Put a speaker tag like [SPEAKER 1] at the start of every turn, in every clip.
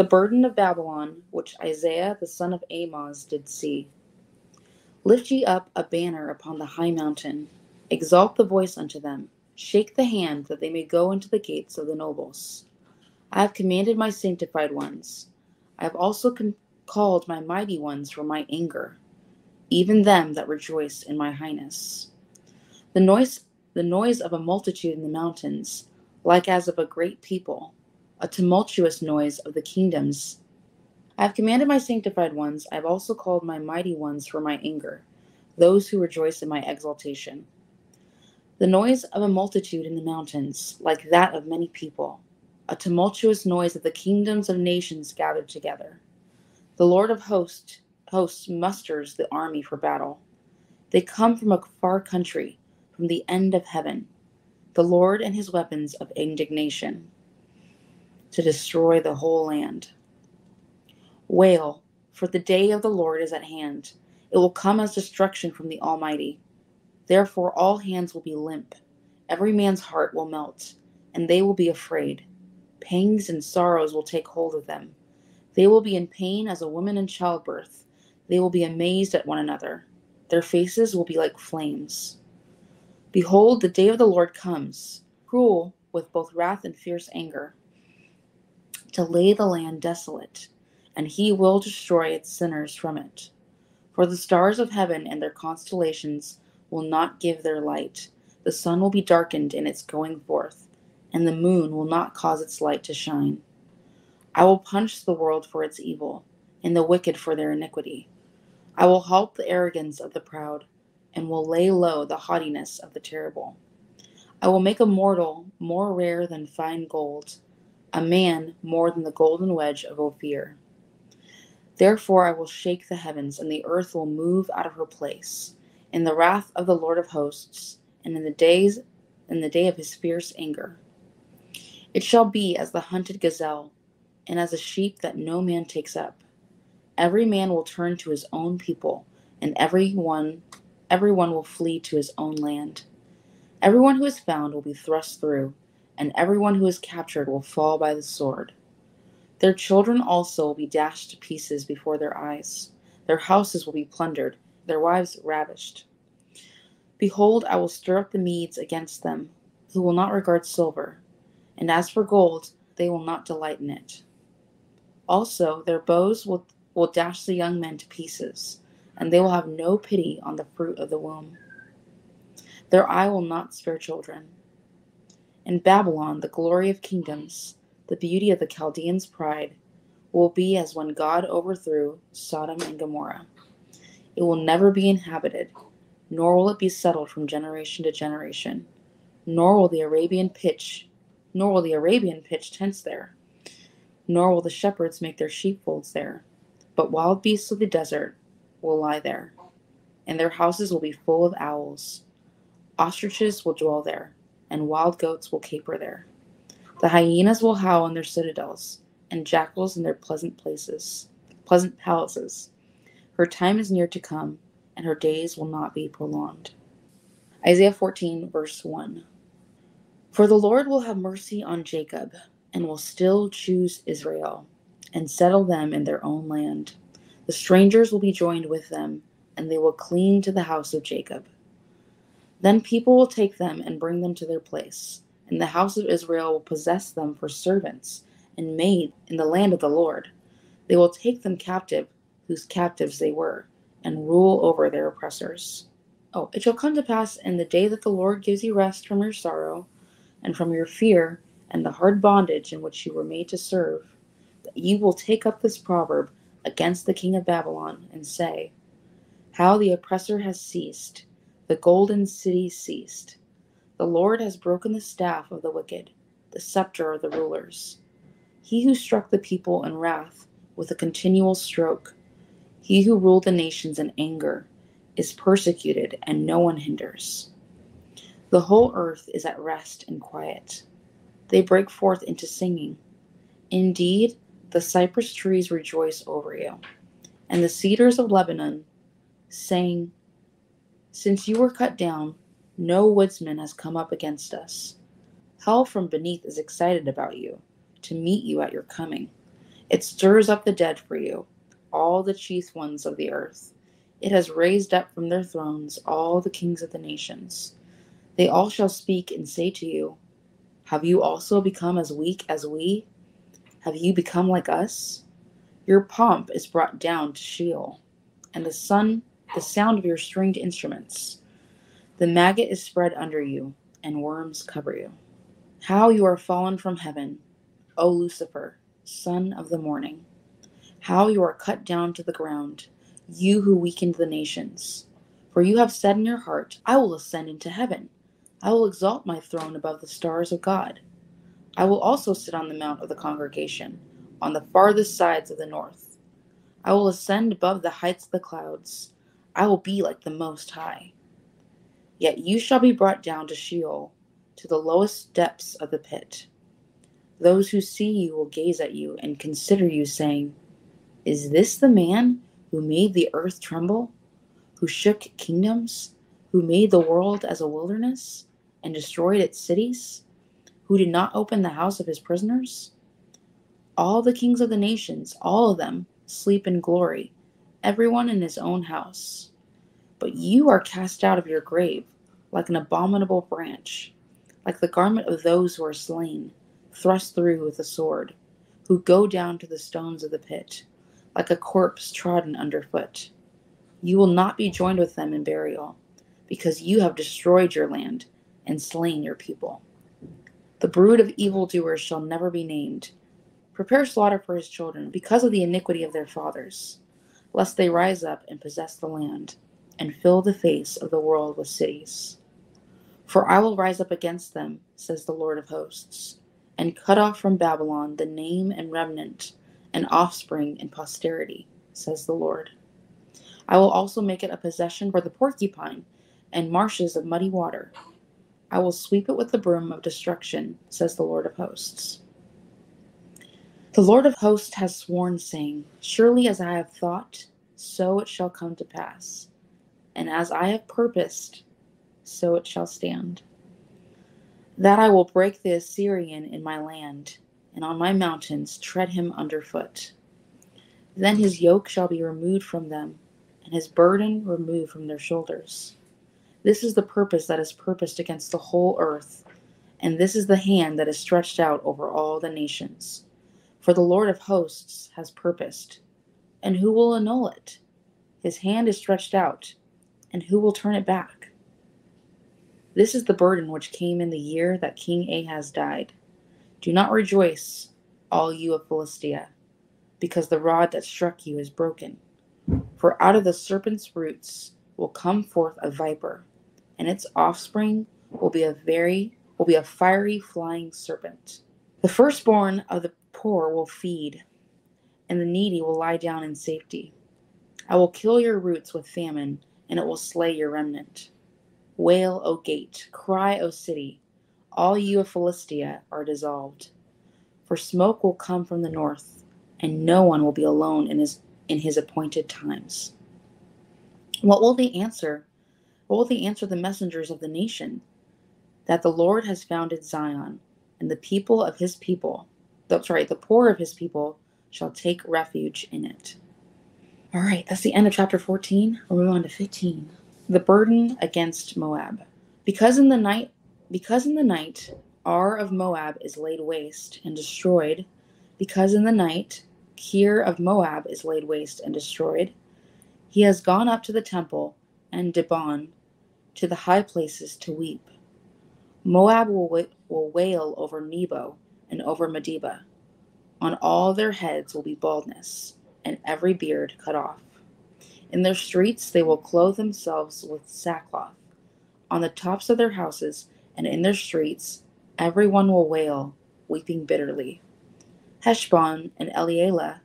[SPEAKER 1] The burden of Babylon, which Isaiah the son of Amoz did see. Lift ye up a banner upon the high mountain, exalt the voice unto them, shake the hand that they may go into the gates of the nobles. I have commanded my sanctified ones. I have also called my mighty ones from my anger, even them that rejoice in my highness. The noise, the noise of a multitude in the mountains, like as of a great people, a tumultuous noise of the kingdoms. I have commanded my sanctified ones. I have also called my mighty ones for my anger, those who rejoice in my exaltation. The noise of a multitude in the mountains, like that of many people a tumultuous noise of the kingdoms of nations gathered together. The Lord of hosts, hosts musters the army for battle. They come from a far country, from the end of heaven, the Lord and his weapons of indignation, to destroy the whole land. Wail, for the day of the Lord is at hand. It will come as destruction from the Almighty. Therefore, all hands will be limp, every man's heart will melt, and they will be afraid pangs and sorrows will take hold of them. They will be in pain as a woman in childbirth. They will be amazed at one another. Their faces will be like flames. Behold, the day of the Lord comes, cruel with both wrath and fierce anger, to lay the land desolate, and he will destroy its sinners from it. For the stars of heaven and their constellations will not give their light. The sun will be darkened in its going forth and the moon will not cause its light to shine. I will punish the world for its evil, and the wicked for their iniquity. I will halt the arrogance of the proud, and will lay low the haughtiness of the terrible. I will make a mortal more rare than fine gold, a man more than the golden wedge of Ophir. Therefore I will shake the heavens, and the earth will move out of her place, in the wrath of the Lord of hosts, and in the days in the day of his fierce anger. It shall be as the hunted gazelle, and as a sheep that no man takes up. Every man will turn to his own people, and every one every one will flee to his own land. Everyone who is found will be thrust through, and everyone who is captured will fall by the sword. Their children also will be dashed to pieces before their eyes. Their houses will be plundered, their wives ravished. Behold, I will stir up the Medes against them, who will not regard silver and as for gold, they will not delight in it. Also, their bows will, will dash the young men to pieces, and they will have no pity on the fruit of the womb. Their eye will not spare children. In Babylon, the glory of kingdoms, the beauty of the Chaldeans' pride, will be as when God overthrew Sodom and Gomorrah. It will never be inhabited, nor will it be settled from generation to generation, nor will the Arabian pitch nor will the Arabian pitch tents there, nor will the shepherds make their sheepfolds there, but wild beasts of the desert will lie there, and their houses will be full of owls. Ostriches will dwell there, and wild goats will caper there. The hyenas will howl in their citadels, and jackals in their pleasant places, pleasant palaces. Her time is near to come, and her days will not be prolonged. Isaiah 14, verse 1. For the Lord will have mercy on Jacob, and will still choose Israel, and settle them in their own land. The strangers will be joined with them, and they will cling to the house of Jacob. Then people will take them and bring them to their place, and the house of Israel will possess them for servants and maids in the land of the Lord. They will take them captive, whose captives they were, and rule over their oppressors. Oh, it shall come to pass in the day that the Lord gives you rest from your sorrow and from your fear and the hard bondage in which you were made to serve, that you will take up this proverb against the king of Babylon and say, How the oppressor has ceased, the golden city ceased. The Lord has broken the staff of the wicked, the scepter of the rulers. He who struck the people in wrath with a continual stroke. He who ruled the nations in anger is persecuted, and no one hinders. The whole earth is at rest and quiet. They break forth into singing. Indeed, the cypress trees rejoice over you, and the cedars of Lebanon, saying, Since you were cut down, no woodsman has come up against us. Hell from beneath is excited about you, to meet you at your coming. It stirs up the dead for you, all the chief ones of the earth. It has raised up from their thrones all the kings of the nations. They all shall speak and say to you, Have you also become as weak as we? Have you become like us? Your pomp is brought down to Sheol, and the sun, the sound of your stringed instruments. The maggot is spread under you, and worms cover you. How you are fallen from heaven, O Lucifer, son of the morning. How you are cut down to the ground, you who weakened the nations. For you have said in your heart, I will ascend into heaven. I will exalt my throne above the stars of God. I will also sit on the mount of the congregation, on the farthest sides of the north. I will ascend above the heights of the clouds. I will be like the Most High. Yet you shall be brought down to Sheol to the lowest depths of the pit. Those who see you will gaze at you and consider you, saying, Is this the man who made the earth tremble, who shook kingdoms, who made the world as a wilderness, and destroyed its cities, who did not open the house of his prisoners? All the kings of the nations, all of them, sleep in glory, everyone in his own house. But you are cast out of your grave like an abominable branch like the garment of those who are slain, thrust through with a sword, who go down to the stones of the pit, like a corpse trodden underfoot. You will not be joined with them in burial, because you have destroyed your land and slain your people. The brood of evildoers shall never be named. Prepare slaughter for his children, because of the iniquity of their fathers, lest they rise up and possess the land, and fill the face of the world with cities. For I will rise up against them, says the Lord of hosts, and cut off from Babylon the name and remnant, and offspring and posterity, says the Lord. I will also make it a possession for the porcupine and marshes of muddy water. I will sweep it with the broom of destruction, says the Lord of hosts. The Lord of hosts has sworn, saying, Surely as I have thought, so it shall come to pass. And as I have purposed, so it shall stand. That I will break the Assyrian in my land, and on my mountains tread him underfoot. Then his yoke shall be removed from them, and his burden removed from their shoulders. This is the purpose that is purposed against the whole earth, and this is the hand that is stretched out over all the nations. For the Lord of hosts has purposed, and who will annul it? His hand is stretched out, and who will turn it back? This is the burden which came in the year that King Ahaz died. Do not rejoice, all you of Philistia, because the rod that struck you is broken. For out of the serpent's roots will come forth a viper, and its offspring will be a very will be a fiery flying serpent. The firstborn of the poor will feed, and the needy will lie down in safety. I will kill your roots with famine, and it will slay your remnant. Wail, O gate, cry, O city, all you of Philistia are dissolved. For smoke will come from the north, and no one will be alone in his in his appointed times. What will they answer? What will they answer the messengers of the nation? That the Lord has founded Zion, and the people of his people, that's right, the poor of his people shall take refuge in it. All right, that's the end of chapter 14. We'll move on to 15 the burden against Moab. Because in the night because in the night Ar of Moab is laid waste and destroyed, because in the night Kir of Moab is laid waste and destroyed, he has gone up to the temple and Dibon to the high places to weep. Moab will, will wail over Nebo and over Medeba. On all their heads will be baldness, and every beard cut off. In their streets they will clothe themselves with sackcloth. On the tops of their houses and in their streets every one will wail, weeping bitterly. Heshbon and Elealeh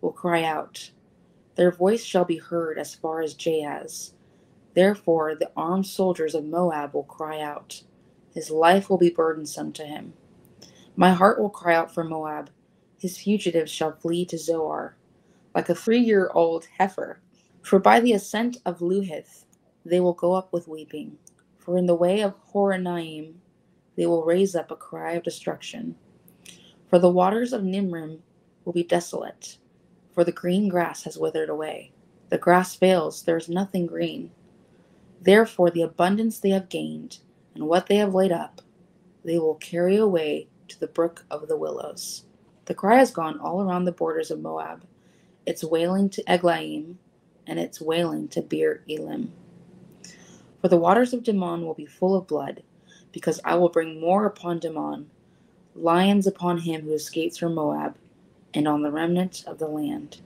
[SPEAKER 1] will cry out. Their voice shall be heard as far as Jahaz. Therefore, the armed soldiers of Moab will cry out. His life will be burdensome to him. My heart will cry out for Moab. His fugitives shall flee to Zoar, like a three year old heifer. For by the ascent of Luhith they will go up with weeping. For in the way of Horonaim they will raise up a cry of destruction. For the waters of Nimrim will be desolate, for the green grass has withered away. The grass fails, there is nothing green. Therefore, the abundance they have gained, and what they have laid up, they will carry away to the brook of the willows. The cry has gone all around the borders of Moab, its wailing to Eglaim, and its wailing to Beer Elim. For the waters of Dimon will be full of blood, because I will bring more upon Dimon, lions upon him who escapes from Moab, and on the remnant of the land.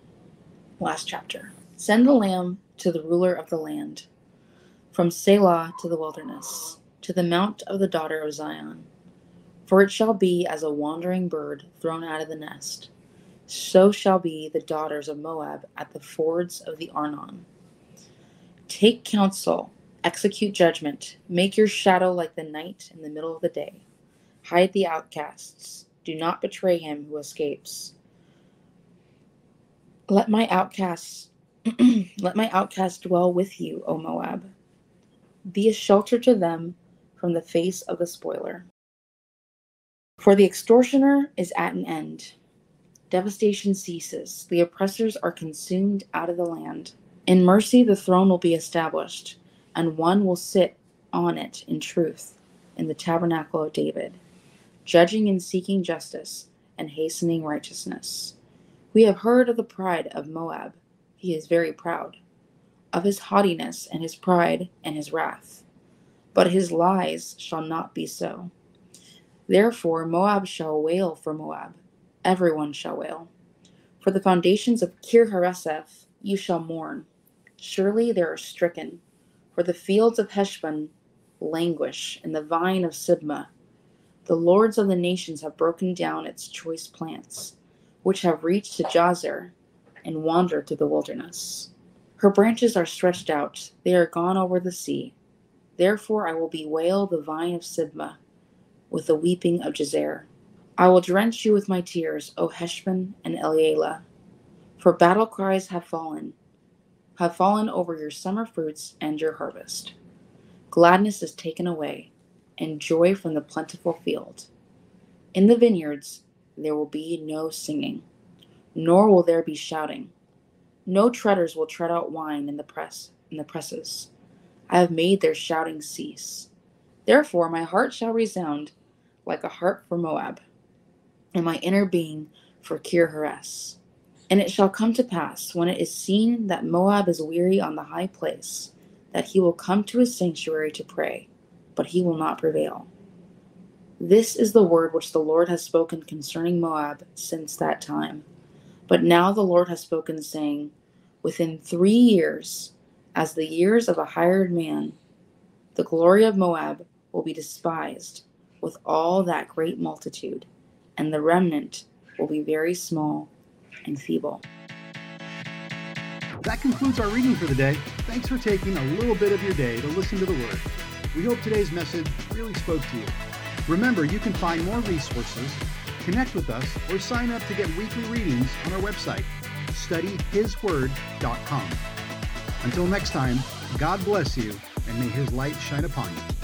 [SPEAKER 1] Last chapter. Send the lamb to the ruler of the land, from Sela to the wilderness, to the mount of the daughter of Zion. For it shall be as a wandering bird thrown out of the nest, so shall be the daughters of Moab at the fords of the Arnon. Take counsel, execute judgment, make your shadow like the night in the middle of the day. Hide the outcasts, do not betray him who escapes. Let my outcasts let my outcasts dwell with you, O Moab. Be a shelter to them from the face of the spoiler. For the extortioner is at an end. Devastation ceases. The oppressors are consumed out of the land. In mercy, the throne will be established, and one will sit on it in truth in the tabernacle of David, judging and seeking justice and hastening righteousness. We have heard of the pride of Moab. He is very proud, of his haughtiness and his pride and his wrath. But his lies shall not be so. Therefore, Moab shall wail for Moab, everyone shall wail. For the foundations of Kir Hareseth you shall mourn. Surely they are stricken. For the fields of Heshbon languish, and the vine of Sibmah. The lords of the nations have broken down its choice plants which have reached to Jazer and wandered through the wilderness. Her branches are stretched out, they are gone over the sea. Therefore I will bewail the vine of Sibmah with the weeping of Jazer. I will drench you with my tears, O Heshbon and Elealeh, for battle cries have fallen, have fallen over your summer fruits and your harvest. Gladness is taken away, and joy from the plentiful field. In the vineyards, there will be no singing, nor will there be shouting. No treaders will tread out wine in the press in the presses. I have made their shouting cease. Therefore my heart shall resound like a harp for Moab, and my inner being for Kir Heres. And it shall come to pass, when it is seen that Moab is weary on the high place, that he will come to his sanctuary to pray, but he will not prevail. This is the word which the Lord has spoken concerning Moab since that time. But now the Lord has spoken, saying, Within three years, as the years of a hired man, the glory of Moab will be despised with all that great multitude, and the remnant will be very small and feeble.
[SPEAKER 2] That concludes our reading for the day. Thanks for taking a little bit of your day to listen to the Word. We hope today's message really spoke to you. Remember, you can find more resources, connect with us, or sign up to get weekly readings on our website, studyhisword.com. Until next time, God bless you, and may His light shine upon you.